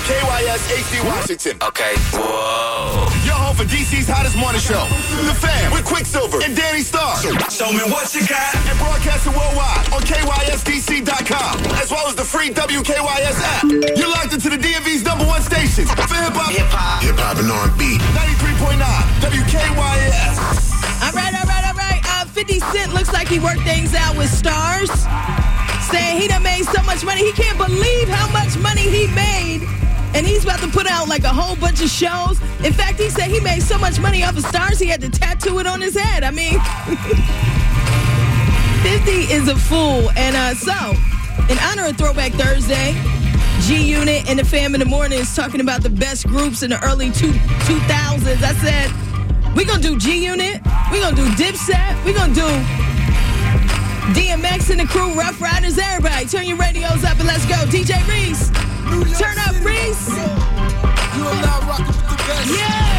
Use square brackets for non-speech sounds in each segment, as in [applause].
WKYS HD Washington. Okay. Whoa. Your home for DC's hottest morning show. The Fam with Quicksilver and Danny Starr. Show me what you got. And broadcasting worldwide on KYSDC.com, as well as the free WKYS app. You're locked into the DMV's number one station for hip hop. Hip hop. Hip hop and R&B. 93.9 WKYS. All right, all right, all right. Uh, 50 Cent looks like he worked things out with Starz. Saying he done made so much money. He can't believe how much money he made. And he's about to put out like a whole bunch of shows. In fact, he said he made so much money off of Starz, he had to tattoo it on his head. I mean, [laughs] 50 is a fool. And uh, so, in honor of Throwback Thursday, G Unit and the Fam in the Morning is talking about the best groups in the early two, 2000s. I said, going to do G Unit, going to do Dipset, going to do DMX and the crew, Ruff Ryders, everybody. Turn your radios up and let's go. DJ Reese, turn up, Reese. You are now rocking with the best. Yeah.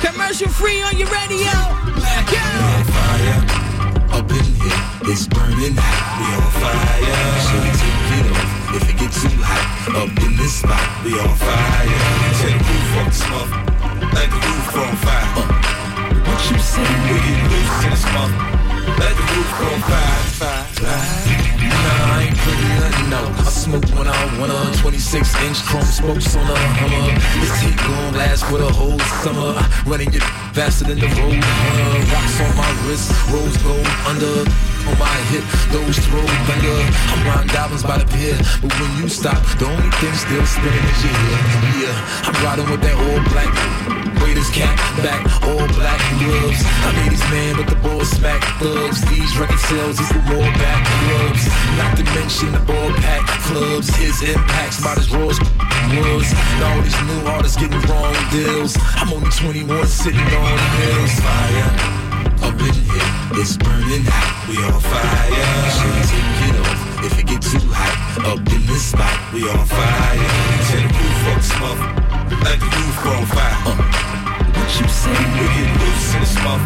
Commercial free on your radio. Go. Fire up in here, it's burning hot. We on fire. So take it off if it get too hot. Up in this spot, we on fire. Take the roof off the smoke, like the roof on fire. Uh, what you say? We get loose in the smoke, like the roof on fire. fire. fire. Nah, I ain't putting nothing out. I smoke when I wanna. 26 inch chrome spokes on a Hummer. This heat gon' last for the whole summer. Running it faster than the road. Rocks on my wrist, rose gold under. On my hip, those throw thunder. I'm riding diamonds by the pier, but when you stop, the only thing still spinning is your ear. Yeah, I'm riding with that all black. Raiders cap back, all black gloves. I made these man, but the ball smack thugs. These record sales equal more back gloves. Not to mention the ball pack clubs. His impacts about as raw as was. Now all these new artists getting wrong deals. I'm only 21 sitting on the hills. Fire up in here, it's burning hot. We on fire. Should take it off if it get too hot. Up in this spot, we on fire. Tear the roof off smoke, like the roof on fire. Uh, what you say? We get loose in the smoke,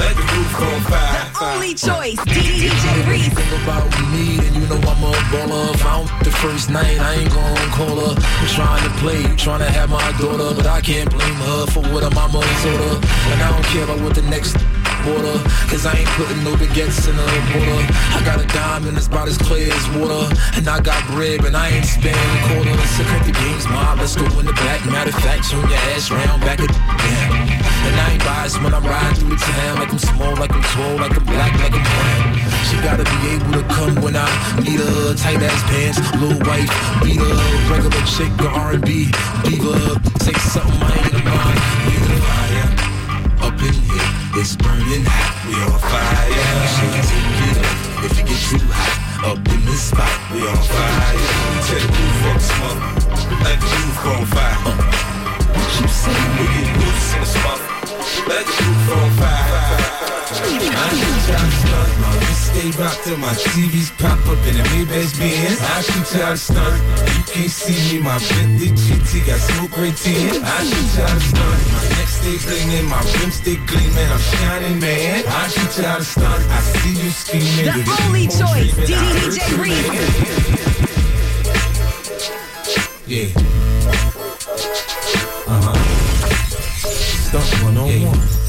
like the roof on fire. Only choice, DJ Reese. Think about me, and you know I'm a baller. If I don't the first night, I ain't gon' call her. I'm trying to play, trying to have my daughter, but I can't blame her for what her mama told her. And I don't care about what the next border, cause I ain't putting no baguettes in her border. I got a diamond that's about as clear as water, and I got bread, but I ain't spending a quarter. So cut the games, mom, let's go in the back. Matter of fact, turn your ass round back at damn. And I ain't biased when I'm riding through the town. Like I'm small, like I'm tall, like I'm black, like I'm brown. She gotta be able to come when I need her. Tight ass pants, little wife, beat her. Regular chick, or R&B, diva. Say something I ain't mind. Either fire, up in here, it's burning hot. We on fire, she can take it up If it get too hot, up in this spot. We on fire, tear the roof the smoke. Like the roof on fire. Uh, What you say? We get loose in the smoke let roof on fire. I shoot y'all stunt, man. Stay rocked till my TVs pop up in the Maybach Benz. I shoot y'all stunt. You can't see me, my Bentley GT got smoke right in. I shoot y'all stunt. My neck stay gleaming, my rims stay gleaming. I'm shining, man. I shoot y'all stunt. I see you scheming. The only choice, DJ Reese. Yeah. Stunt one on one.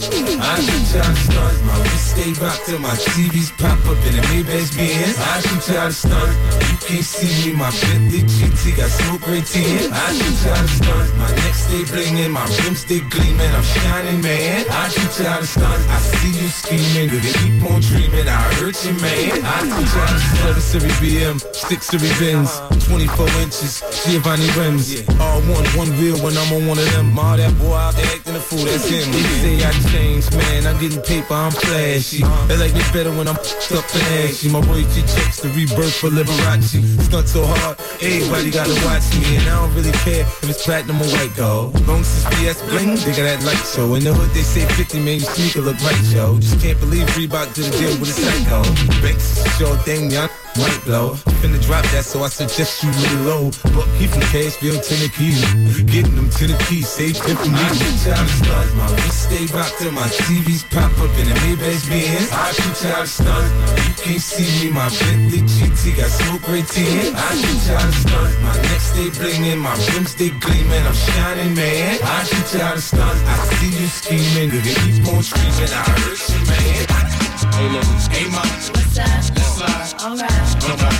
I shoot y'all to stunt, my wrist stay rocked till my TVs pop up in the Maybach Benz. I shoot y'all to stunt, you can't see me, my Bentley GT got smoke right in. I shoot y'all to stunt, my neck stay blingin', my rims stay gleamin'. I'm shining, man. I shoot y'all to stunt, I see you scheming, you keep on dreaming, I hurt you, man. I shoot y'all to stunt, Series BM, six Series Benz, 24 inches, Giovanni rims. All one, one wheel when I'm on one of them. All that boy out there acting a fool, that's him. They say I changed, man. I'm getting paper, I'm flashy. They like me better when I'm up and ashy. My royalty checks the rebirth for Liberace. Stunt so hard, everybody gotta watch me. And I don't really care if it's platinum or white gold. Long as BS bling, they got that light show. In the hood, they say 50 man, your sneaker look right, yo. Just can't believe Reebok did a deal with a psycho. Banks, sure thing, young might blow. Finna drop that, so I suggest you lay low. But he from Cashville, Tennessee. Getting them Tennessee, save them from me. I shoot y'all to stunt. My wrist stay rocked till my TVs pop up in the Maybach Benz. I shoot y'all to stunt. You can't see me, my Bentley GT got smoke right in. I shoot y'all to stunt. My neck stay blingin', my rims they gleamin', I'm shining, man. I teach you to stunt, I see you scheming, you can keep on screaming, I heard you, man. Hey, ladies, hey, ma. What's up? Let's slide. Alright. Alright. We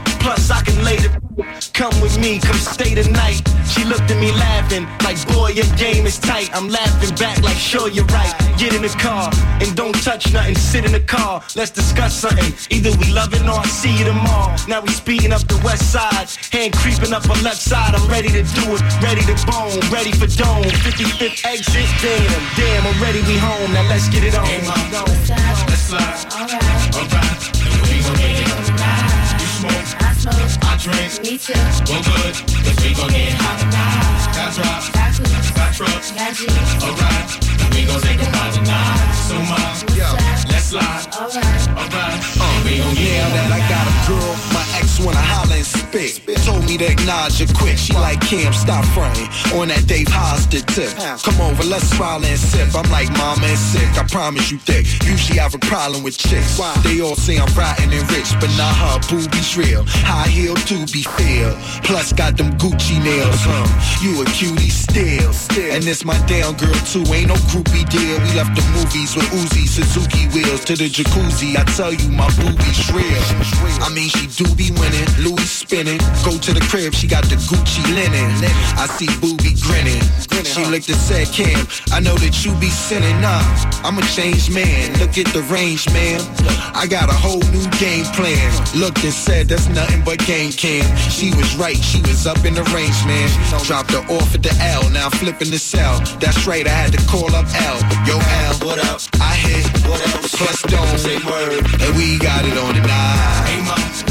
Plus, I can later come with me, come stay the night. She looked at me laughing, like, boy, your game is tight. I'm laughing back, like, sure, you're right. Get in the car and don't touch nothing. Sit in the car, let's discuss something. Either we love it or I see you tomorrow. Now we speeding up the west side, hand creeping up on left side. I'm ready to do it, ready to bone, ready for dome. 55th exit, damn, damn, I'm ready, we home. Now let's get it on. Hey, mom. Go. What's up? Let's slide. Alright. Alright, we gon' get it on tonight. You smoke, I drink. Me too. Well, good, cause we gon' get hot tonight. Got drops, Got cookies. got trucks. Got G's. Alright, we gon' take a ride tonight. So, ma, let's slide. Alright. Alright, uh, we gon' get Yeah, it that I got a girl, my ex wanna holler and spit. Told me to acknowledge it quick. She like Cam, stop fronting on that Dave Hosted tip. Come over, let's smile and sip. I'm like mama and sick. I promise you thick. Usually I have a problem with chicks. They all say I'm rotten and rich, but not her boobies real. High heel to be fair. Plus got them Gucci nails, huh? You a cutie still. And this my down girl too. Ain't no groupie deal. We left the movies with Uzi, Suzuki wheels to the jacuzzi. I tell you, my boobies real. I mean, she do be winning, Louis spinning. Go to the crib, she got the Gucci linen. I see booby grinning. She licked and said, Cam, I know that you be sinning. Nah, I'm a changed man. Look at the range, man. I got a whole new game plan. Looked and said, that's nothing but game cam. She was right, she was up in the range, man. Dropped her off at the L, now flipping the cell. That's right, I had to call up L. Yo, L, what up? I hit, what else? Plus don't say word, and we got it on tonight. Hey,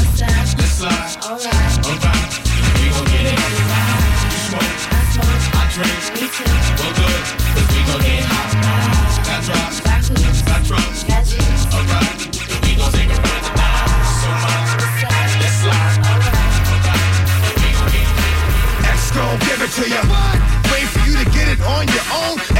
to you. Wait for you to get it on your own.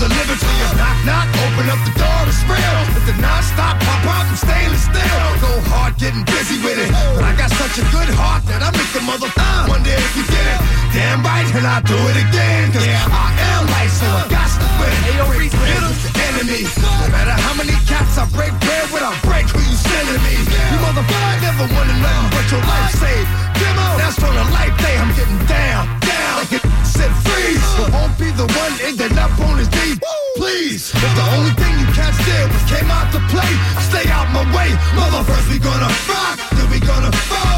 X gon' deliver to you. Knock, knock, open up the door, it's real. With the non-stop pop out from stainless steel. Go hard, getting busy with it. But I got such a good heart that I make the mother uh, wonder if you get it. Damn right, and I do it again. Cause yeah. I am light, so I got to win. Hey, yo, break bread with the enemy. No matter how many cats I break bread with, I break who you sending me. You motherfucker never wanted nothing but your life saved. Demo, that's on a life day. I'm getting down, down. Like it said freeze. But won't be the one ending up on his knees. Please, if the only thing you cats did was came out to play, stay out my way. Mother, first we gonna rock, then we gonna fold,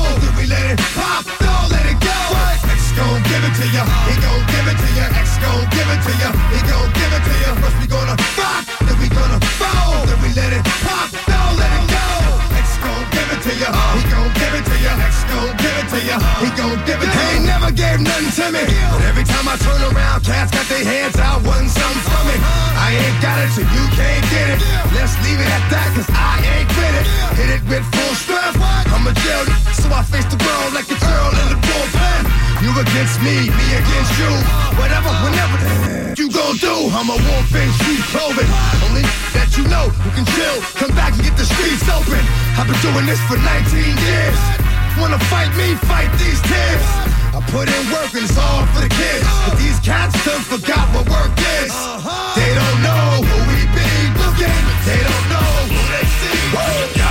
to me, but every time I turn around, cats got their hands out, wanting something from it. I ain't got it, so you can't get it. Let's leave it at that, cause I ain't with it. Hit it with full strength. I'm a jail, so I face the world like a girl in the bullpen. You against me, me against you. Whatever, whenever you gon' do, I'm a wolf in sheep clothing. Only that you know who can chill. Come back and get the streets open. I've been doing this for 19 years. Wanna fight me, fight these tears. Put in work and it's all for the kids. But these cats done forgot what work is. Uh-huh. They don't know who we be looking. They don't know who they see.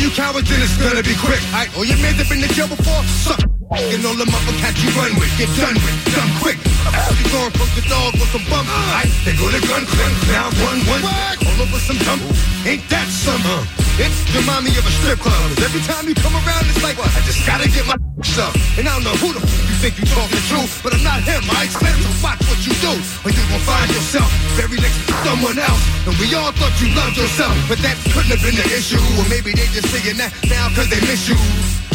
You cowards, then it's gonna be quick. I, oh, you men that been to jail before? Suck. And all the mother cats you run with, get done with, done quick. You going poke the dog with some bump. Right, they go to gun click. Now one, one, all over some dump. Ain't that some? It's remind me of a strip club. 'Cause every time you come around, it's like, I just gotta get my [laughs] up. And I don't know who the f- you think you talking to, but I'm not him. I explain to watch what you do, or you gon' find yourself very next to someone else. And we all thought you loved yourself, but that couldn't have been the issue. Or maybe they just saying that now cause they miss you.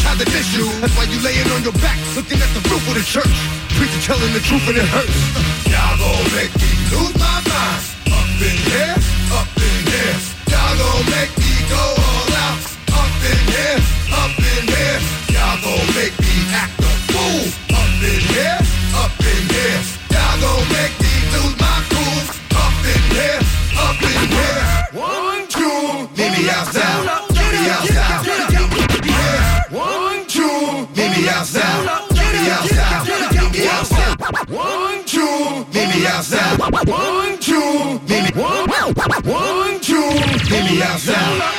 Tried to diss. That's why you laying on your back, looking at the roof of the church. Preacher telling the truth and it hurts. Y'all gon' make me lose my mind. Up in here, up in here. Y'all gon' make me go all out. Up in here, up in here. Y'all gon' make me One, two, meet me. One, one, two, meet me outside. Meet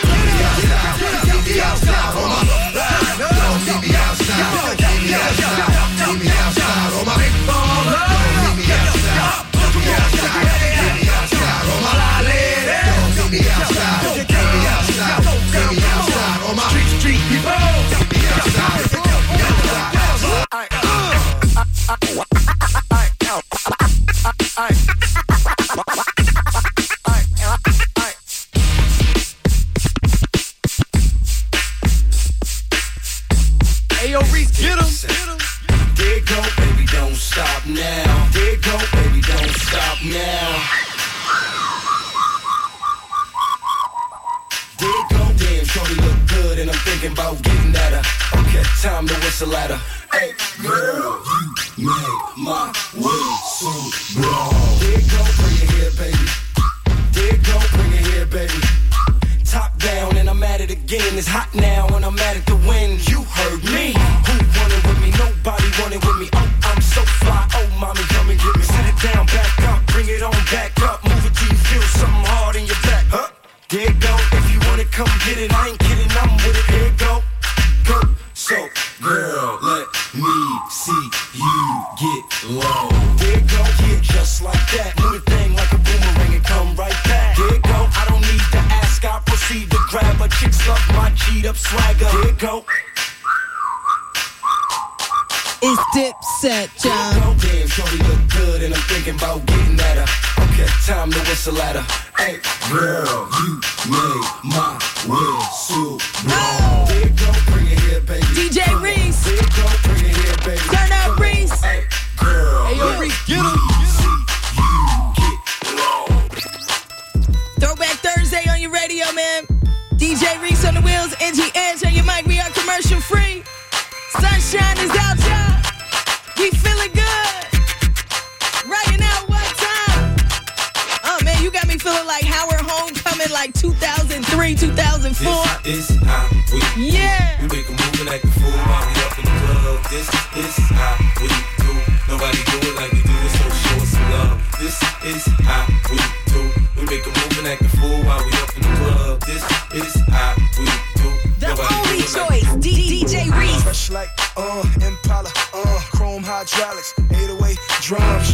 hot now and I'm at it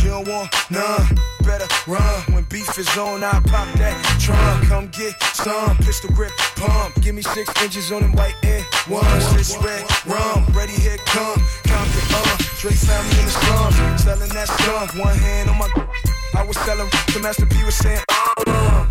you don't want none. Better run when beef is on. I pop that trunk. Come get some pistol grip pump. Give me six inches on them white air ones. This red rum, ready here come. Compton, uh, Dre found me in the slums, selling that skunk. One hand on my, I was selling. The Master P was saying, uh,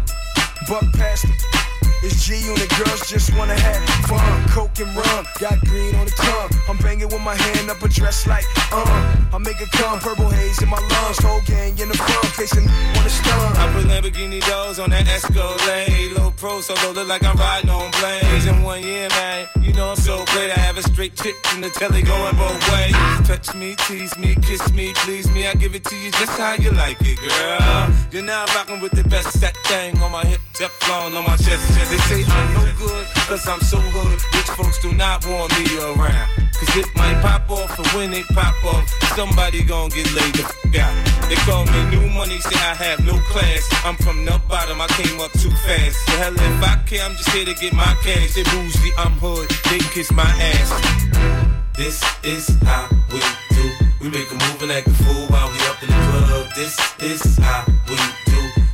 buck past it. It's G on the girls just wanna have fun. Coke and rum, got green on the tongue. I'm banging with my hand up a dress like, uh. I make it come, purple haze in my lungs. Whole gang in the front, facing on the stun. I put Lamborghini doors on that Escalade. Low pro, so low look like I'm riding on planes. In one year, man, you know I'm so great. I have a straight chick in the telly going both ways. Touch me, tease me, kiss me, please me. I give it to you just how you like it, girl. You're now rocking with the best set thing on my hip, Teflon on my chest. They say I'm no good, cause I'm so hood. Rich folks do not want me around. Cause it might pop off, and when it pop off, somebody gon' get laid the f out. They call me new money, say I have no class. I'm from the bottom, I came up too fast. The hell if I care, I'm just here to get my cash. They bougie, I'm hood, they kiss my ass. This is how we do. We make a move and act a fool while we up in the club. This is how we do.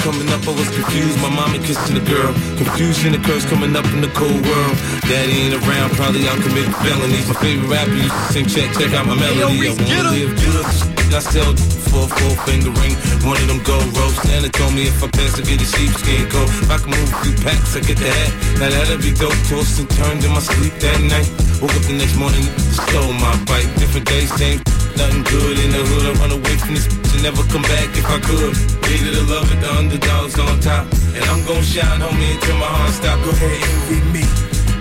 Coming up, I was confused. My mommy kissing the girl. Confusion occurs coming up in the cold world. Daddy ain't around, probably out committing felonies. My favorite rapper used to sing, check, check out my melody. I Reese, get wanna live good. I sell for a four finger ring. One of them gold ropes. Nana told me if I pass, I get a sheepskin coat. If I can move a few packs, I get the hat. Now that'll be dope. Tossed and turned in my sleep that night. Woke up the next morning, stole my bike. Different days, same. Nothing good in the hood. I run away from this bitch and never come back if I could. Hated to love it, the underdogs on top. And I'm gon' shine, homie, until my heart stop. Go ahead, envy me.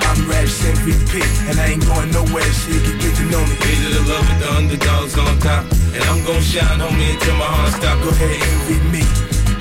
I'm Raps MVP, and I ain't going nowhere so you can get to know me. Hated to love it, the underdogs on top. And I'm gon' shine, homie, until my heart stop. Go ahead, envy me.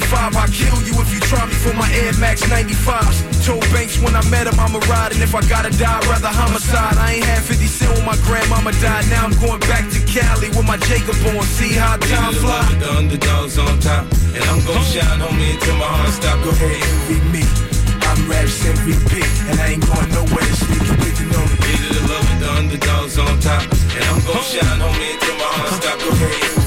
95, I'll kill you if you try me for my Air Max 95s. Told Banks when I met him, I'm a ride, and if I gotta die, I'd rather homicide. I ain't had 50 cent when my grandmama died, now I'm going back to Cali with my Jacob on. See how time fly. the underdogs on top. And I'm gon' shine, homie, until my heart stop. Go ahead, envy me. I'm Raps MVP, and I ain't going nowhere so you can get to know me. Hated to love it, the underdogs on top. And I'm gon' shine, on me until my heart stop. Go ahead,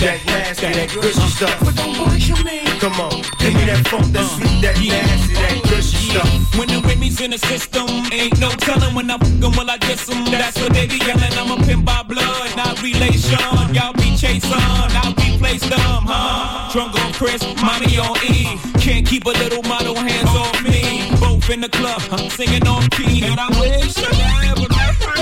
that nasty, that gushy uh-huh. stuff. but don't bullshit me. Come on, give me that funk, that sweet, that uh-huh. nasty, that gushy stuff. When the Remy's in the system, ain't no telling when I'm fucking will I diss 'em. That's what they be yelling. I'm a pimp by blood, not relation. Y'all be chasing, I'll replace them, huh? Drunk on Chris, mommy on E. Can't keep a little model hands off me. Both in the club, huh, singing on key. And I wish I never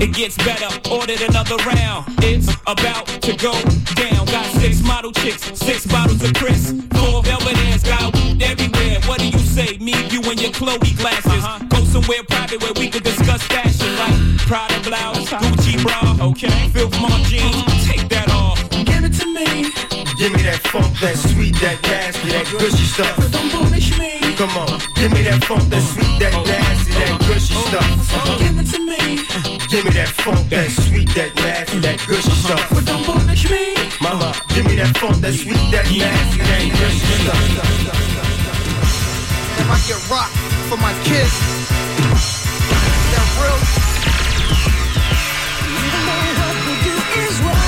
it gets better, ordered another round. It's about to go down. Got six model chicks, six bottles of Chris. Four velvet ass got weed everywhere. What do you say? Me, you, and your Chloe glasses. Uh-huh. Go somewhere private where we can discuss fashion like Prada blouse, uh-huh. Gucci bra. Okay, Filth Mark jeans, uh-huh. take that off. Give it to me, Give me that funk, that sweet, that nasty, that gushy stuff. but don't punish me. Come on, give me that funk, that sweet, that oh. nasty, that gushy oh. stuff. Give it to me, Give me that funk, that sweet, that nasty, that gushy uh-huh. stuff. but don't punish me. Mama, give me that funk, that sweet, that nasty, that gushy stuff. If I get rock for my kids, that real.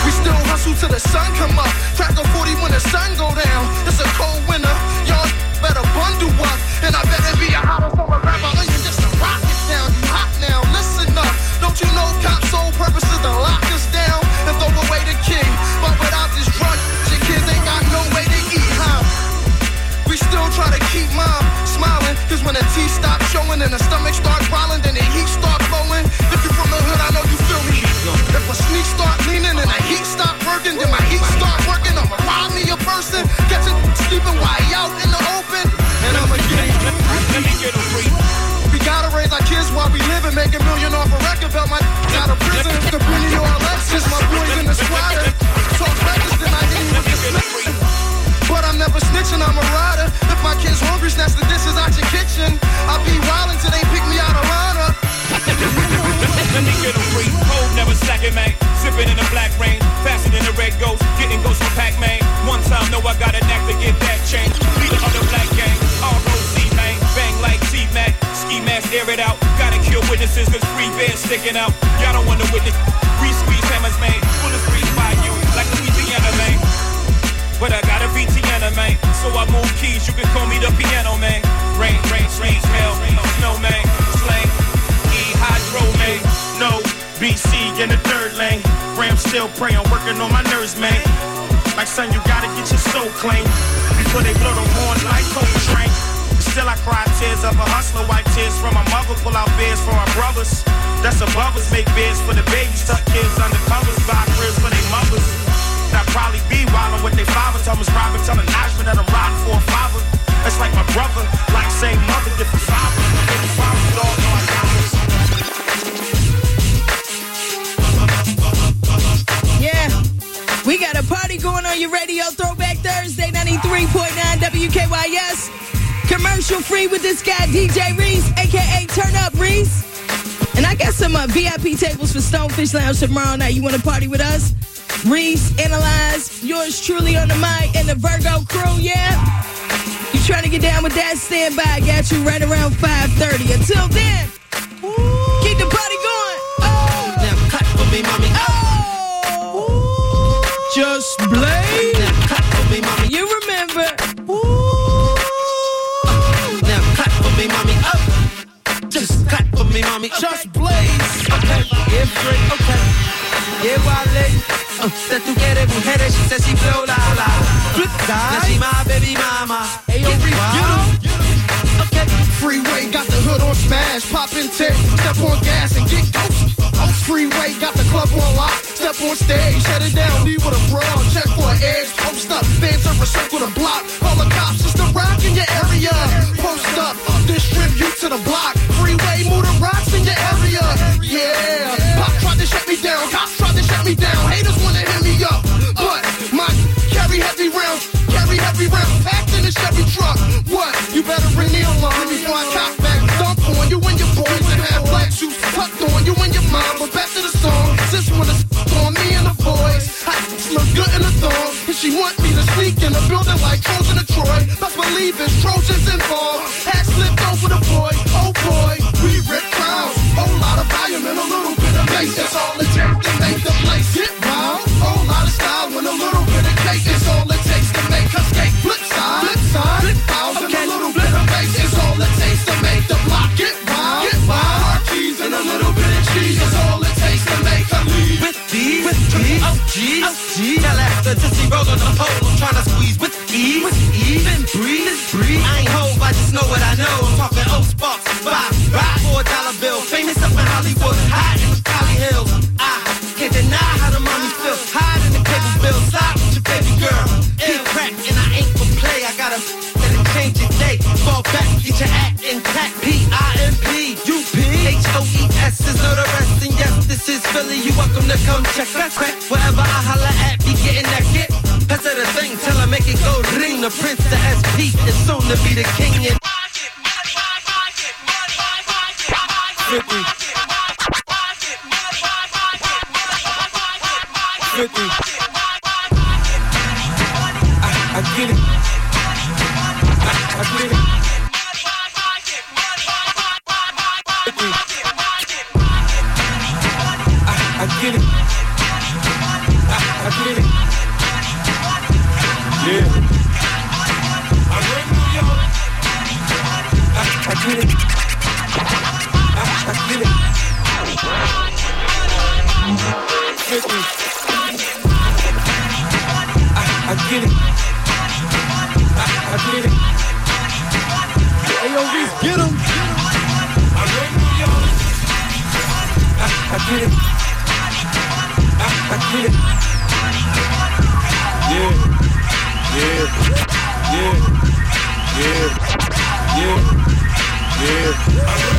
We still hustle till the sun come up. Track a 40 when the sun go down. It's a cold winter. Y'all better bundle up. And I better be a hotter summer rapper. Don't you know cops' sole purpose is to lock us down witnesses, cause free bears sticking out. Y'all don't wanna witness. Free squeeze hammers, man. Bullets breeze by you. Like Louisiana, man. But I got a VTN Indiana, man. So I move keys, you can call me the piano, man. Rain, rain, sleet, hell, snow, man. Slang, E, hydro, man. No, BC in the third lane. Ram still pray, I'm working on my nerves, man. Like son, you gotta get your soul clean before they blow the horn like Coltrane. Still I cry tears of a hustler, wipe tears from my mother, pull out beers for our brothers. That's above us, make beds for the babies, tuck kids under covers, buy cribs for their mothers. That probably be wildin' with their father, Thomas Robin, telling Ashman that I'm riding for a father. That's like my brother, like same mother, different father. Different. We got a party going on your radio Throwback Thursday 93.9 WKYS. Commercial free with this guy DJ Reese, aka Turn Up Reese. And I got some uh, VIP tables for Stonefish Lounge tomorrow night. You want to party with us? Reese, Analyze, yours truly on the mic, and the Virgo crew, yeah? You trying to get down with that? Stand by. I got you right around 5.30. Until then, keep the party going. Oh, Now clap for me, mommy. oh. Just blaze. Just blaze. Okay, yeah, straight, okay. Yeah, Wale. Uh, that tú quieres mujeres, she said she blow la la. Flip Now she side. my baby mama. Ayo, Reese, get 'em. Okay. Freeway got the hood on smash, pop in tech, step on gas and get ghost. Off freeway got the club on lock, step on stage, shut it down, leave with a brawl, check for an edge, post up, fans over circle the block, all the cops just a rock in your area. Post up, distribute to the block, freeway move carry heavy rounds, packed in a Chevy truck. What? You better the alarm before I cock back, dump on you and your boys and have black shoes tucked on you and your mom. But back to the song, sis wanna s- on me and the boys. I look good in the thong, and she want me to sneak in the building like Trojan and Troy. Best believe it's Trojans involved. Hat slipped over the boy, oh boy, we rip crowds. Whole lot of volume and a little bit of bass. That's all it takes to make the place I, I get it. Yeah. Yeah. Yeah. Yeah. Yeah. Yeah.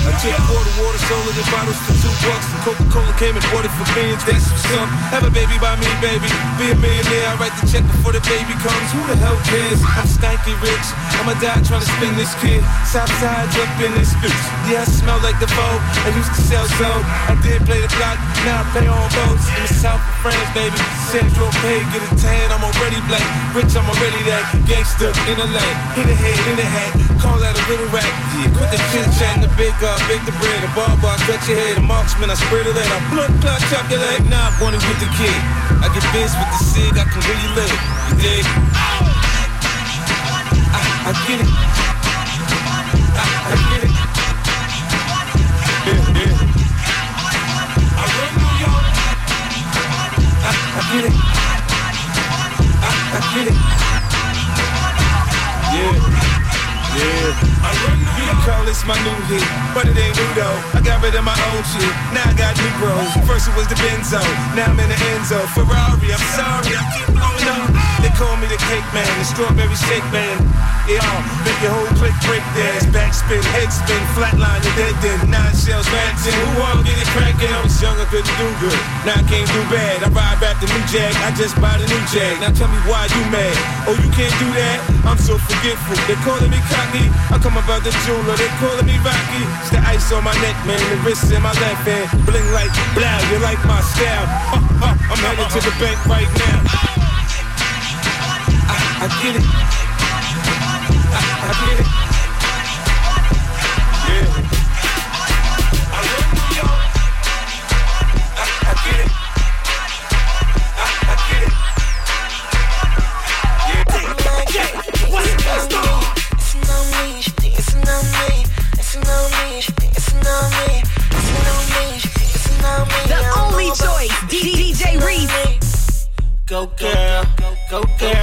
I took water, water, sold it in bottles for two bucks. Coca-Cola came and bought it for millions. That's what's up. Have a baby by me, baby. Be a millionaire. I write the check before the baby comes. Who the hell cares? I'm stanky rich. I'ma die trying to spin this kid. Southside up in this bitch. Yeah, I smell like the foe. I used to sell soap. I did play the block. Now I play on boats. In the south of France, baby. Central pay, get a tan. I'm already black. Rich, I'm already that. Gangster in the lane. Hit a head, in the hat. Call that a little rap. Yeah, quit the chit chat the big up, big the bread. A bar bar, cut your head. A marksman, I spread it out. I blood clot, chop your leg. Now I'm wanting with the kid. I get biz with the sig, I can really live. You dig? I get it. Get it. I, get it. Yeah. Yeah. Call this my new hit, but it ain't new though. I got rid of my old shit. Now I got new bros. First it was the Benzo, now I'm in the Enzo. Ferrari, I'm sorry, I keep blowing up. Call me the cake man, the strawberry shake man. Yeah, make your whole click break dance, backspin, head spin, flatline, your dead then. Nine shells, Madsen. Who wanna get it crackin'? I was young, I couldn't do good. Now I can't do bad. I ride back the new Jag, I just buy the new Jag. Now tell me why you mad? Oh, you can't do that? I'm so forgetful. They calling me cocky. I come about the jeweler, they calling me Rocky. It's the ice on my neck, man, the wrist in my left hand. Bling like blow, you like my style. Uh, [laughs] uh, I'm headed to the bank right now. Get it. I, I get it. Yeah. I run New York. I, I get it. I, I get it. Yeah. What's the star? The only choice, DJ Reese. Go girl, go girl,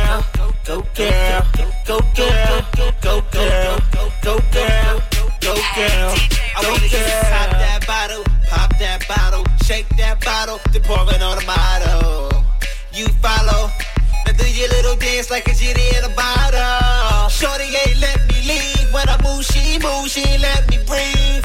like a genie in a bottle. Shorty ain't let me leave when I move, she move, she let me breathe.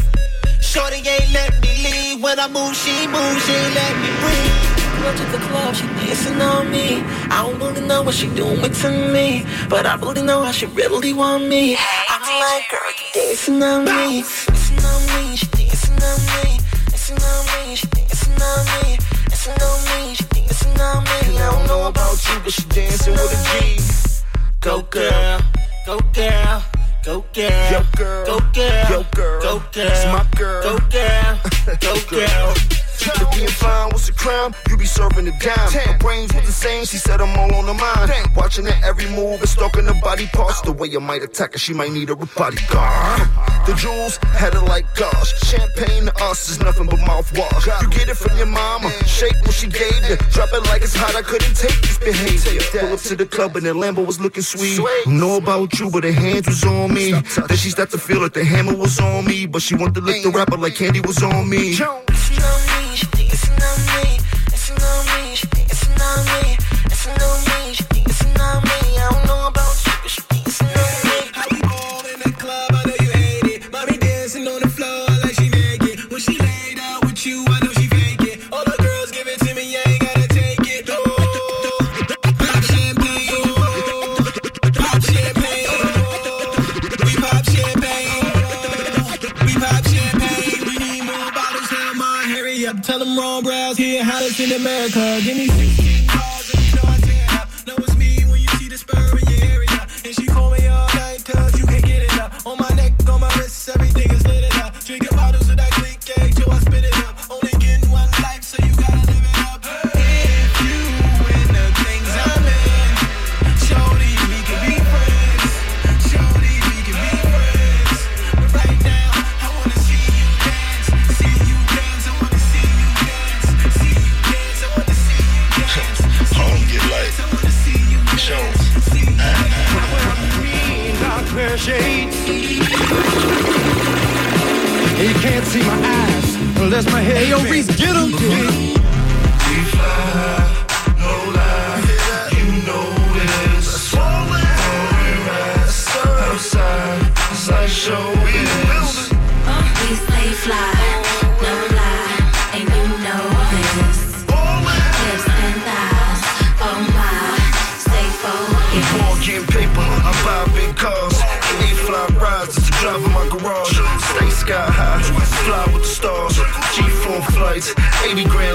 Shorty ain't let me leave when I move, she move, she let me breathe. Go to the club, she dancing on me. I don't really know what she doing to me, but I really know how she really want me. I'm like, girl, you dancing on me, dancing on me, she dancing on me, dancing on me, she dancing on me, dancing on me, she dancing on me. I don't know about you, but she dancing with a G. Go girl, go girl. Be serving the dime. Her brains was the same, she said I'm all on her mind. Watching her every move and stalking her body parts. The way I might attack her, she might need a bodyguard. The jewels had her like gosh. Champagne to us is nothing but mouthwash. You get it from your mama, shake what she gave you. Drop it like it's hot, I couldn't take this behavior. Pull up to the club and the Lambo was looking sweet. Know about you, but her hands was on me. Then she started to feel like the hammer was on me. But she wanted to lick the rapper like candy was on me. Dancing on me, America. We stay fly, no lie, and you know this. Hips and thighs, oh my, stay focused. Ball getting paper, I buy big cars. Fly rides, just to drive in my garage. Stay sky high, fly with the stars. G4 flights, 80 grand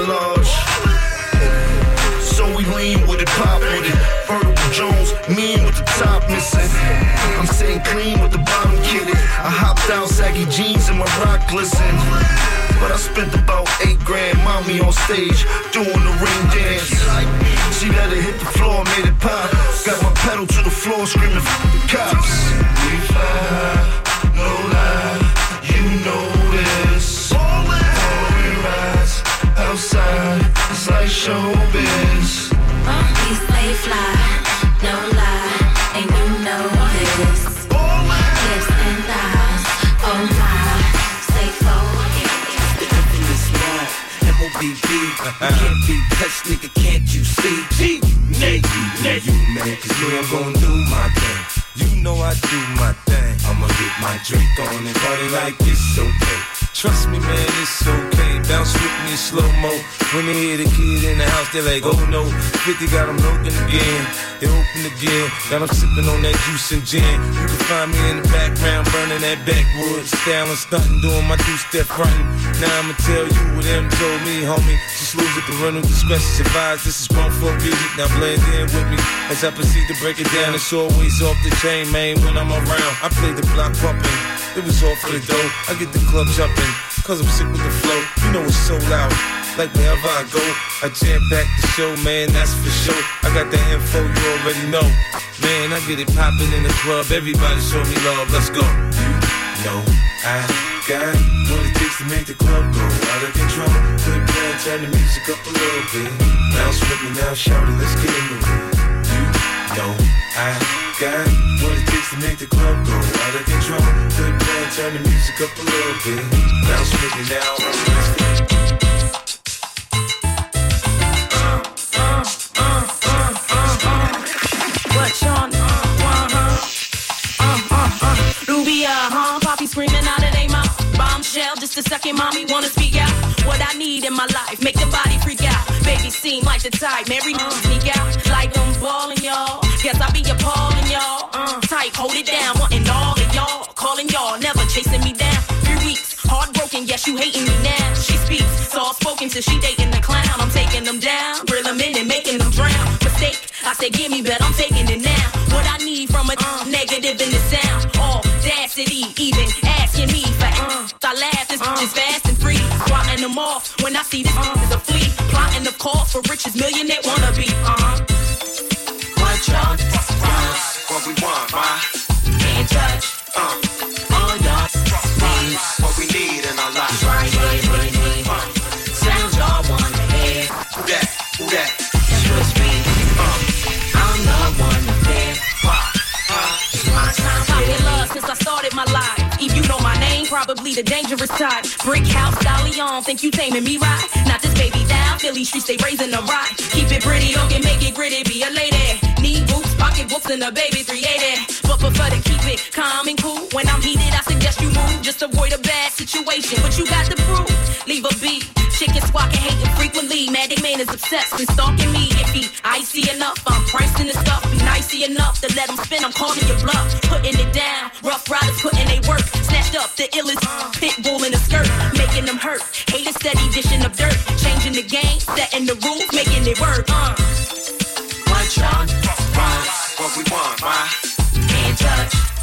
saggy jeans and my rock glisten. But I spent about eight grand, mommy on stage, doing the ring dance. She let it hit the floor, made it pop. Got my pedal to the floor, screaming, F the cops. we fly, no lie, you know this. Foreign rides outside, it's like showbiz. We stay fly, You can't be touched, nigga, can't you see? Nate, Nate. You man, cause me, I'm gon' do my thing. You know I do my thing. I'ma get my drink on and party like it's okay. Trust me, man, it's okay. Bounce with me in slow mo. When they hear the kid in the house, they're like, oh no. 50 got them looking again. They open again. Got them sipping on that juice and gin. You can find me in the background, burning that backwood. Styling, stunting, doing my two step frontin'. Now I'ma tell you what them told me, homie. Just lose it, the parental discretion advised. This is grown for music. Now blend in with me as I proceed to break it down. It's always off the chain, man, when I'm around. I play the block pumping. It was all for the dough. I get the club jumping, cause I'm sick with the flow. You know it's so loud. Like wherever I go, I jam back the show, man, that's for sure. I got the info, you already know. Man, I get it poppin' in the club. Everybody show me love, let's go. You know I got what it takes to make the club go out of control. Good plan, turn the music up a little bit. Bounce with me now, shout it, let's get into it. You know I got what it to make the club go out of control. Good plan, turn the music up a little bit. Bounce with me now, What. Uh, uh, uh. Ruby, uh-huh. Poppy screaming out of they mouth. Bombshell, just a second, mommy wanna speak out. What I need in my life, make the body freak out. Baby seem like the type, Mary uh. sneak out. Like I'm balling, y'all. Guess I'll be appalling, y'all. Uh, hold it down, wanting all of y'all. Calling y'all, never chasing me down. Three weeks, heartbroken, yes, you hating me now. She speaks, soft spoken till she dating the clown. I'm taking them down, grill them in and making them drown. Mistake, I said, give me, but I'm taking it now. What I need from a uh, negative in the sound. Audacity, even asking me for uh, I laugh, this bitch is fast and free. Swatting them off when I see this uh, is a flea. Plotting the call for riches, millionaire wanna be. Uh-huh. Probably the dangerous type. Brick house, dolly on, think you taming me right? Not this baby down, Philly streets, they raising the right. Keep it pretty, don't get make it gritty, be a lady. Need boots, pocket books, and a baby 380. But prefer to keep it calm and cool. When I'm heated, I suggest you move. Just avoid a bad situation. But you got the proof. Leave a beat. Squawking, hating frequently. Maddie man is obsessed and stalking me. If he icy enough, I'm pricing the stuff. Be nicey enough to let him spin. I'm calling your bluff. Putting it down. Ruff Ryders putting they work. Snatched up the illest pit bull in a skirt. Making them hurt. Haters steady dishing up dirt. Changing the game. Setting the rules. Making it work. Uh. y'all want? What we want, why? Can't touch.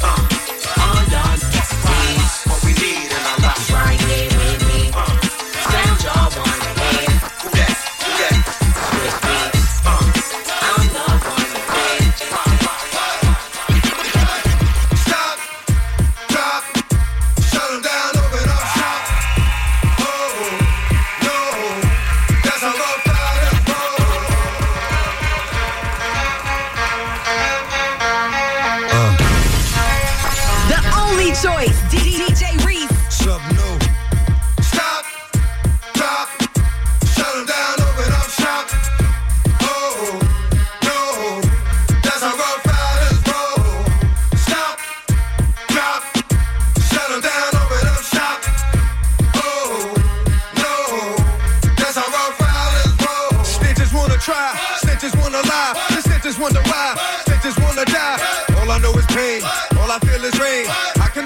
Snitches the snitches wanna ride, snitches wanna die. All I know is pain, all I feel is rain.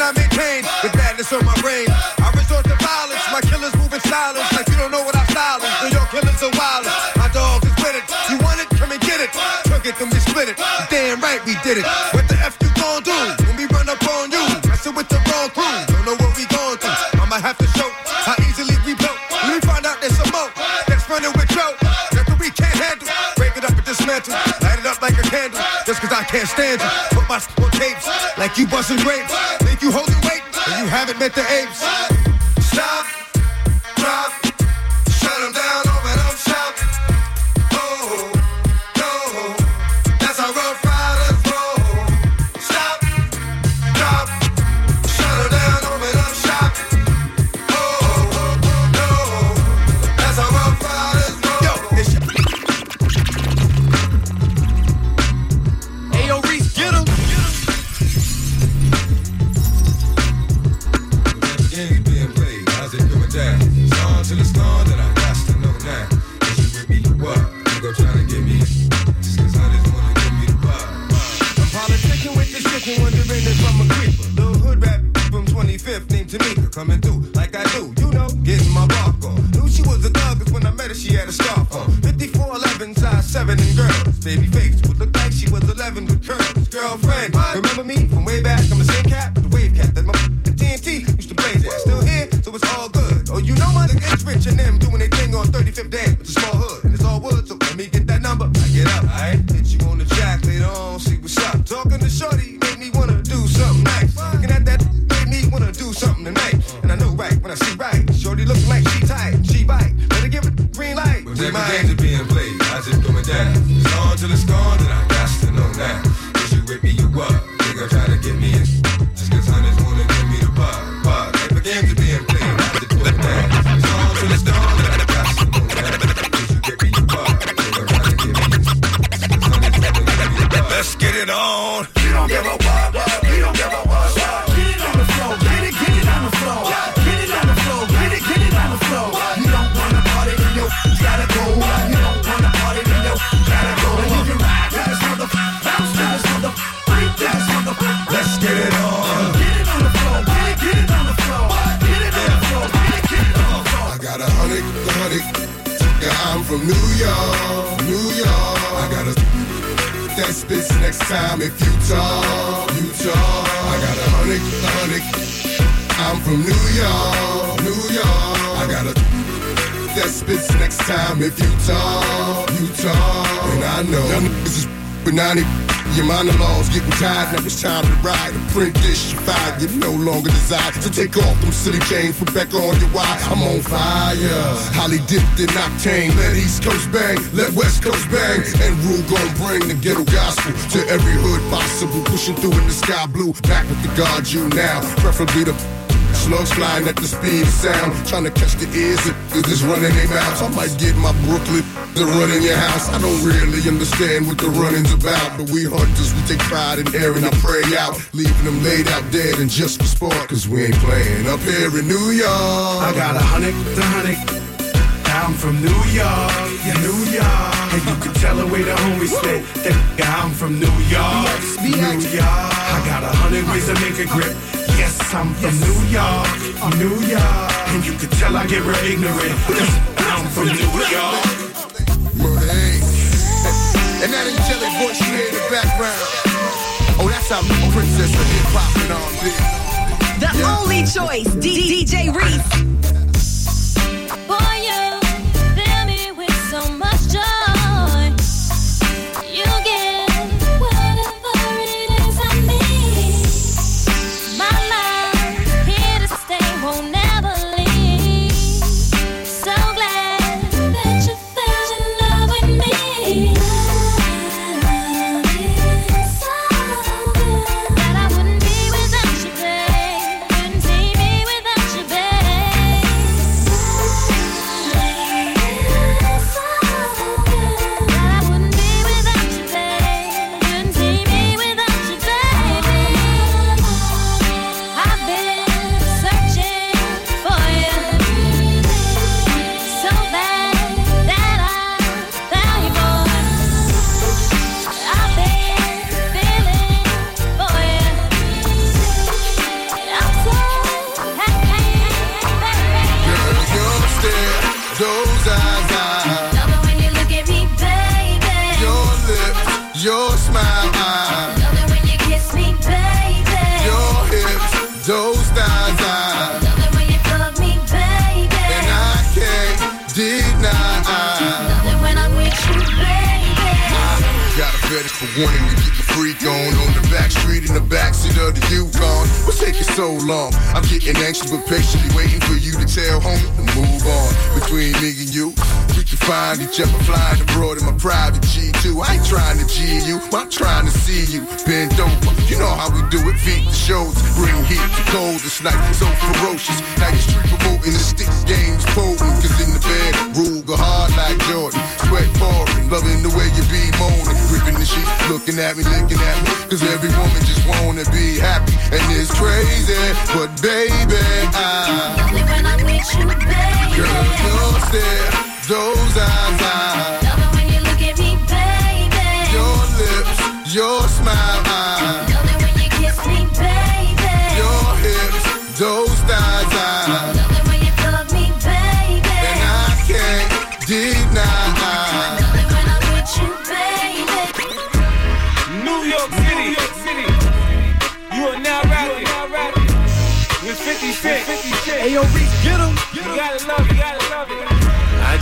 I maintain the badness on my brain? I resort to violence, my killers move in silence, like you don't know what I'm styling. New York killers are wild. My dog is with it. You want it? Come and get it. Took it, then we split it. Damn right we did it. Put my on tapes like you busting grapes. Think you holding weight, and you haven't met the apes. It's a small hood and it's all wood, so let me get that number. I get up, alright? Hit you on the jack later on, see what's up. Talking to Shorty Your monologues getting tired, now it's time to ride. Apprentice, you fired, you no longer desire to take off them silly chains, put back on your wire. I'm on fire, highly dipped in octane. Let East Coast bang, let West Coast bang. And rule gon' bring the ghetto gospel to every hood possible. Pushing through in the sky blue, back with the God you now. Preferably the Slugs flying at the speed of sound, trying to catch the ears of is just running their mouths. I might get my Brooklyn to run in your house. I don't really understand what the running's about, but we hunters, we take pride in airing our prey out, leaving them laid out dead and just for sport, cause we ain't playing up here in New York. I got a hundred, the hundred. I'm from New York, yeah, New York. And you can tell the way the homies that I'm from New York, New York. I got a hundred ways to make a grip. Yes, I'm from New York, New York. And you can tell I get real ignorant. Cause [laughs] I'm from New York. Murder And that angelic voice you hear in the background. Oh, that's our new princess of hip hop and R&B. The only choice, D- DJ Reese. Wanting to get the freak on on the back street in the backseat of the Yukon. What's taking so long? I'm getting anxious but patiently waiting for you to tell homie to move on. Between me and you, we can find each other flying abroad in my private G2. I ain't trying to G you, I'm trying to see you bend over. You know how we do it, feet to shoulders, bring heat to cold. This night so ferocious. Now you street promoting the sticks games potent. Cause in the bed, rule Ruger hard like Jordan. Sweat pouring, loving the way you be moaning. Gripping the sheet, looking at me, licking at me. Cause every woman just wanna be happy. And it's crazy, but baby, I. Only when I'm with you, baby. Girl, your stare, those eyes, I. Love it when you look at me, baby. Your lips, your smile, I.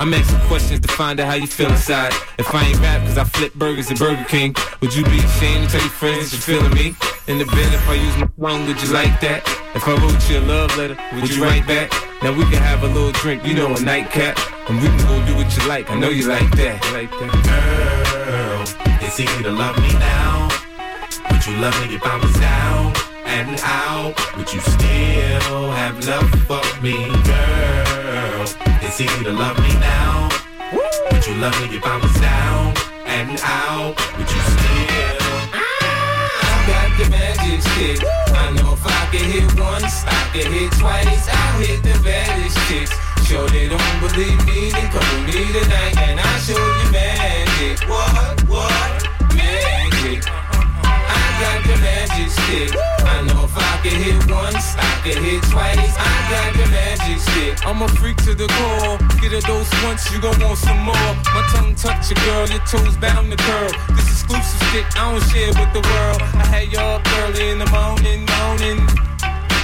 I'm asking questions to find out how you feel inside. If I ain't rap cause I flip burgers at Burger King, would you be ashamed to tell your friends you're feeling me? In the bed, if I use my phone, would you like that? If I wrote you a love letter, would you write back? Now we can have a little drink, you know, a nightcap. And we can go do what you like, I know you like that. Like that. Girl, it's easy to love me now. Would you love me if I was down and out? Would you still have love for me, girl? It's easy to love me now. Would you love me if I was down and out? Would you still? I got the magic stick. I know if I can hit once, I can hit twice. I'll hit the baddest chicks. Sure they don't believe me, then come with me tonight and I'll show you magic. What, what, magic? I got the magic stick. I know if I can hit once, I can hit twice. I got the magic stick. I'm a freak to the core. Get a dose once, you gon' want some more. My tongue touch your girl, your toes bound to curl. This exclusive stick, I don't share with the world. I had y'all up early in the morning, morning.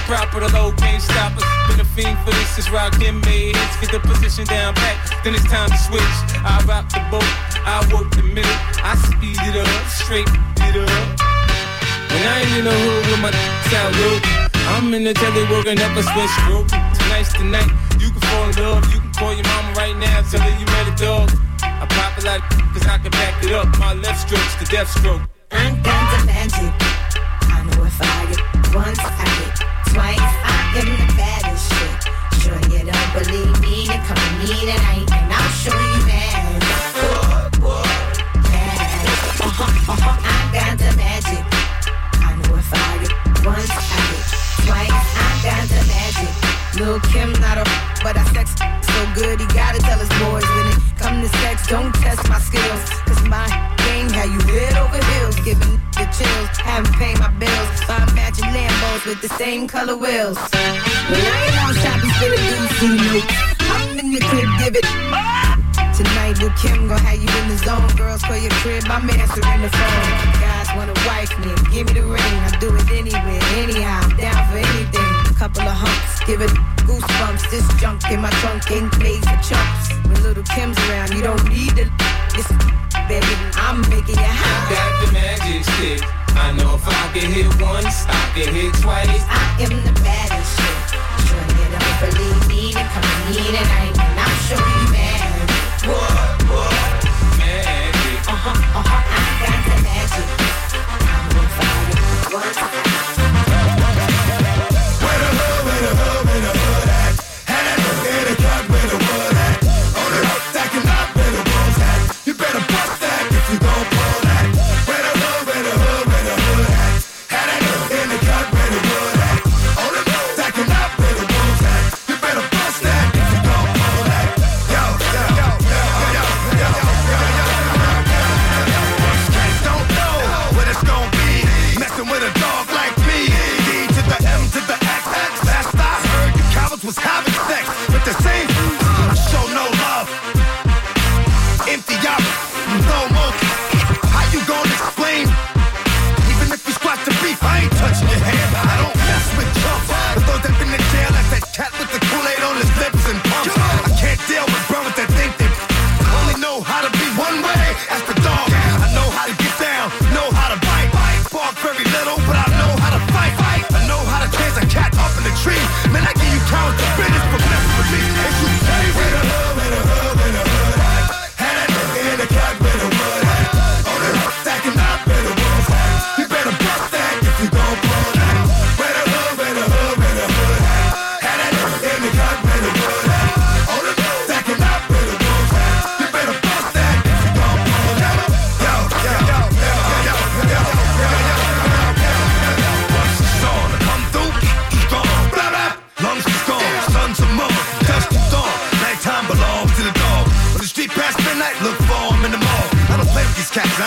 Proper the low, can't stop us. Been a fiend for this, is rockin' made hits. Get the position down pat, then it's time to switch. I rock the boat, I work the middle. I speed it up, straight it up. And I ain't in the hood with my sound low. I'm in the telly working up a switch stroke. Tonight's the night, you can fall in love. You can call your mama right now, tell her you met a dog. I pop a lot cause I can back it up. My left stroke's the death stroke. I got the magic. I know if I get once, I get twice. I am in the baddest shit. Sure you don't believe me, then come to me tonight and I'll show you magic. Magic. Uh-huh, uh-huh. Once, I get twice. I got the magic. Lil' Kim not a, but I sex so good he gotta tell his boys when it come to sex. Don't test my skills, cause my game had you head over heels, giving the chills. Haven't paid my bills. Buy matching Lambos with the same color wheels. When I ain't out shopping, spinning goose notes. I'm in the crib, give it. Tonight, Lil' Kim gon' have you in the zone. Girls for your crib, I'm answering the phone. Wanna wife me, give me the ring. I do it anywhere, anyhow. I'm down for anything. A Couple of humps, give it goosebumps. This junk in my trunk ain't made for chumps. When little Kim's around, you don't need to. This, baby, I'm making you hot.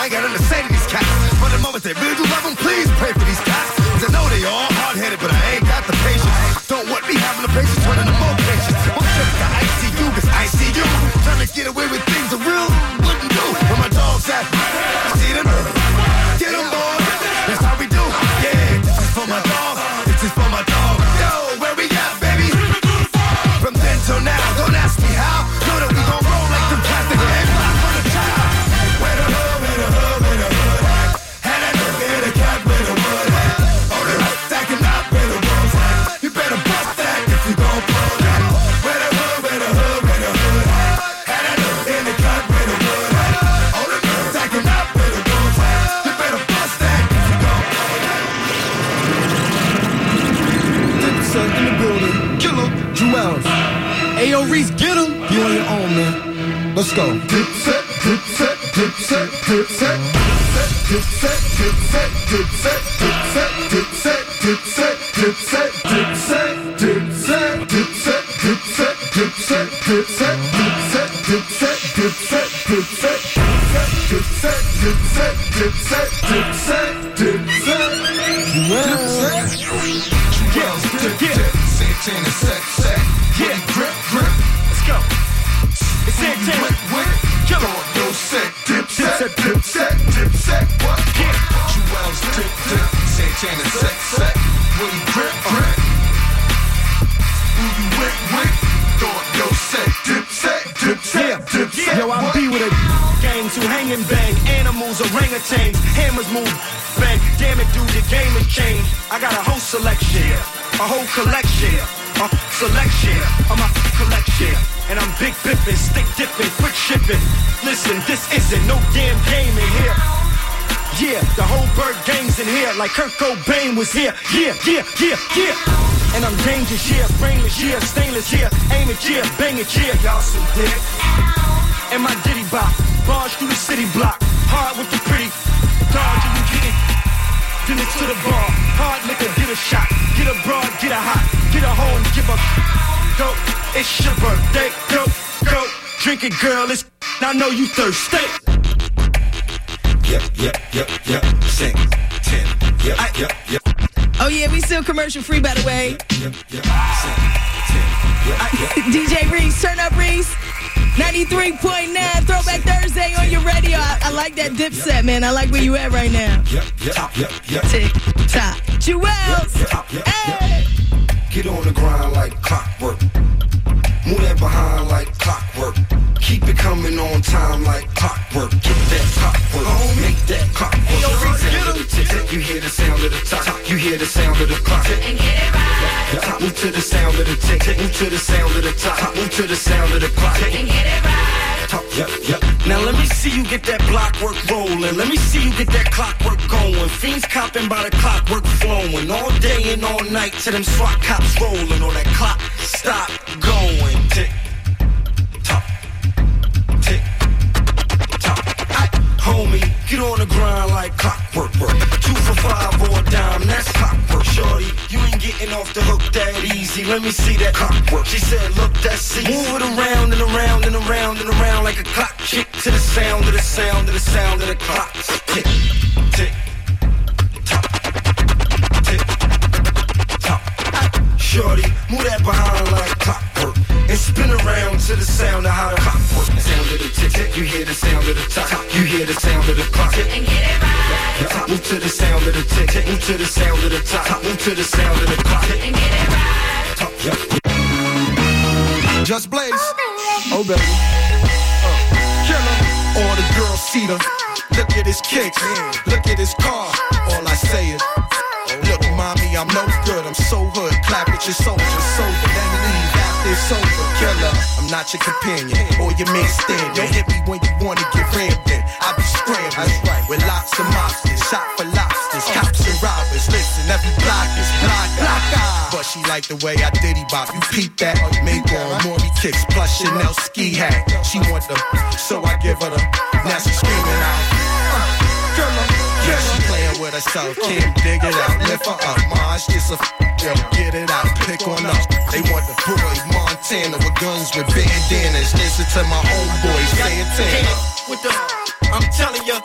I ain't got nothing to say to these cats. But the moment they really Set, dip, set, dip, set. What? Yeah. Juelz, dip, dip. Santana, set, set. Will you grip, grip? Who you with, with? Up your set. Dip, set, dip, set, dip, set. Yo, I be with a gangs who hang and bang. Animals, orangutans, hammers move, bang. Damn it, dude, the game has changed. I got a whole selection, a whole collection, a selection of my collection. And I'm big bipping, stick dipping, quick shipping. Listen, this isn't no damn game in here. Yeah, the whole bird gang's in here like Kurt Cobain was here. Yeah, yeah, yeah, yeah. And I'm dangerous, yeah, brainless, yeah, stainless, yeah, aim it, yeah, bang it, yeah, y'all some dick. And my ditty bop, barge through the city block, hard with the pretty dodge, Then it's to the bar, hard liquor, get a shot, get a broad, get a hot, get a and give a go. It's your birthday, go, go, drink it, girl. It's I know you thirsty. Yep, yep, yep, yep. Sing, ten. Yep, yep, yep. Oh yeah, we still commercial free by the way. Yep, yep. Sing, ten. Yep, [laughs] yep. DJ Reese, turn up Reese. 93.9 Throwback Thursday on your radio. I, I like that dip set, man. I like where you at right now. Yep, yep, yep, yep. Tick tock. Juelz. Hey. Get on the grind like clockwork. Move that behind like clockwork. Keep it coming on time like clockwork. Get that clockwork. Make that clockwork. The tick, You hear the sound of the top. You hear the sound of the clock. And get it right. Top, move to the sound of the tick. Move to the sound of the top. Move to the sound of the clock. And get it right. Top, yep, yep. Now let me see you get that block work rolling. Let me see you get that clockwork going. Fiends copping by the clockwork flowing. All day and all night till them SWAT cops rolling. Or that clock stop going. Tick, tock, tick, tock. Ay, Homie, get on the grind like clockwork. Work. Two for five or a dime, that's clockwork. Shorty, getting off the hook that easy. Let me see that clockwork. She said, look, that's easy. Move it around and around and around and around like a clock. Kick to the sound of the sound of the sound of the clock. Tick, tick. Shorty, move that behind like clockwork. And spin around to the sound of how the clock works. Sound of the tick, tick, you hear the sound of the top. You hear the sound of the clock. And get it right. Top, move to the sound of the tick, tick, move to the sound of the top. Move to the sound of the clock. And get it right. Top, yep. Just Blaze. Oh, baby. Oh Uh, killer. All the girls see them. Look at his kicks. Look at his car. All I say is, Look, mommy, I'm no good. I'm so hood. Clap at your soldiers. Sober, then leave over. Killer. I'm not your companion or your man stand. Don't hit me when you wanna get rammed in. I be scrambling with lots of mobsters. Shot for lobsters. Cops and robbers. Listen, every block is block. block but she like the way I diddy bop. You peep that? Make on Maury kicks plus Chanel ski hat. She want them, so I give her them. Now she screaming out. Uh, yeah, she playing with herself. Can't dig it out. Lift her up. Mars, it's a f- yo, get it out. Pick on up. They want the boy with guns with bandanas. Listen to my homeboy Santana. With the, I'm telling ya,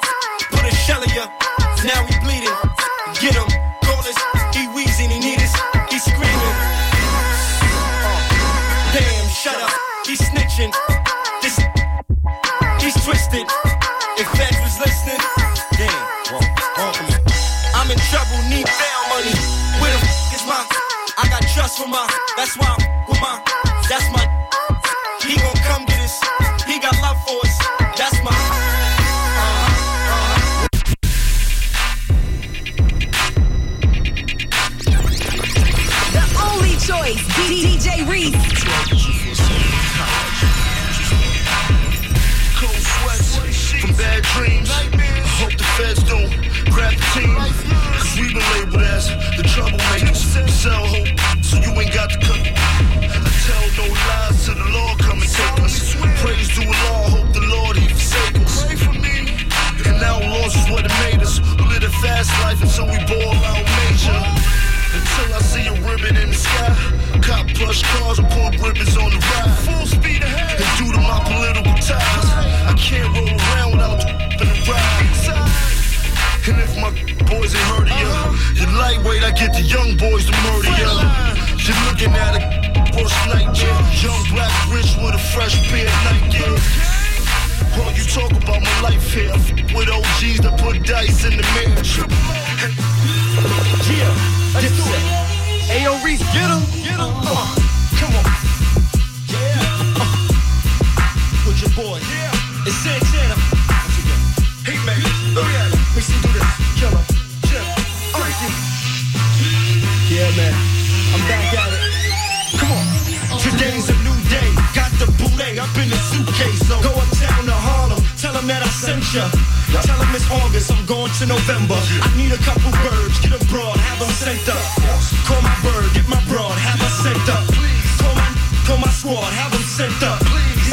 put a shell in ya. Now he bleeding. Get him, call us. He wheezing, he need us. He screaming. Damn, shut up. He snitching. This, he's twisted. If Feds was listening, damn. I'm in trouble, need bail money. Where the f is my? I got trust for my. That's why I'm with my. That's my. He gon' come get us. He got love for us. That's my. The only choice, DJ Reese. Cold sweats from bad dreams. I hope the feds don't grab the team. Cause we've been labeled as the troublemakers. Sell hope so you ain't got to cut. Tell no lies to the Lord come and take us. Praise to Allah, hope the Lord he forsake us. Pray for me. And now loss is what it made us. We live a fast life until we ball out major. Until I see a ribbon in the sky. Cop plush cars and pull ribbons on the ride. Full speed ahead. And due to my political ties, I can't roll around without the ride. And if my boys ain't heard of ya, uh-huh. you lightweight, I get the young boys to murder ya. You're looking at a worst nightmare. Young black rich with a fresh pair of night gear. While you talk about my life here, with OGs that put dice in the marriage. Yeah, let's do it. Ayo, Reese, get him, get him. Uh, I. Tell them it's August. I'm going to November. I need a couple birds. Get abroad. Have them sent up. Call my bird. Get my broad. Have her sent up. Call my, call my squad. Have them sent up.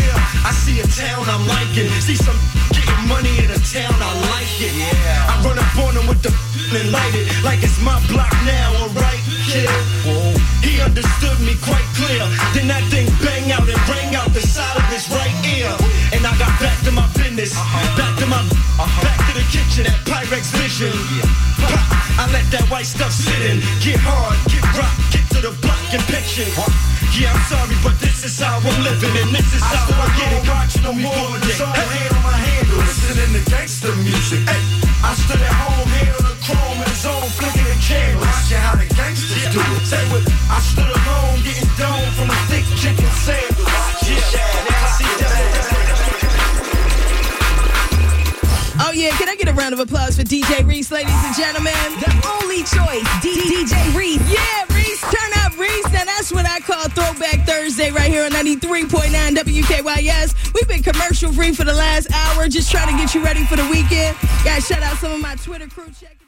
Yeah. I see a town I'm liking. See some getting money in a town I like it. Yeah. I run up on them with the and light it like it's my block now, alright, kid. He understood me quite clear. Then that thing bang out and rang out the side of his right ear. And I got back to my business, uh-huh. back my, back to the kitchen at Pyrex Vision. Pop, I let that white stuff sit in. Get hard, get rock, get to the block and picture. Yeah, I'm sorry, but this is how I'm living, and this is how I get it. Watching them more than so hand on my handle, listening to gangster music. Hey, I stood at home, hand on the chrome and zone, flicking the candles. Watching how the gangsters do it. Say what? I stood alone, getting dome from a thick chicken sandwich. Can I get a round of applause for DJ Reese, ladies and gentlemen? The only choice, DJ Reese. Yeah, Reese, turn up Reese. Now that's what I call Throwback Thursday right here on 93.9 WKYS. We've been commercial free for the last hour, just trying to get you ready for the weekend. Guys, shout out some of my Twitter crew. Check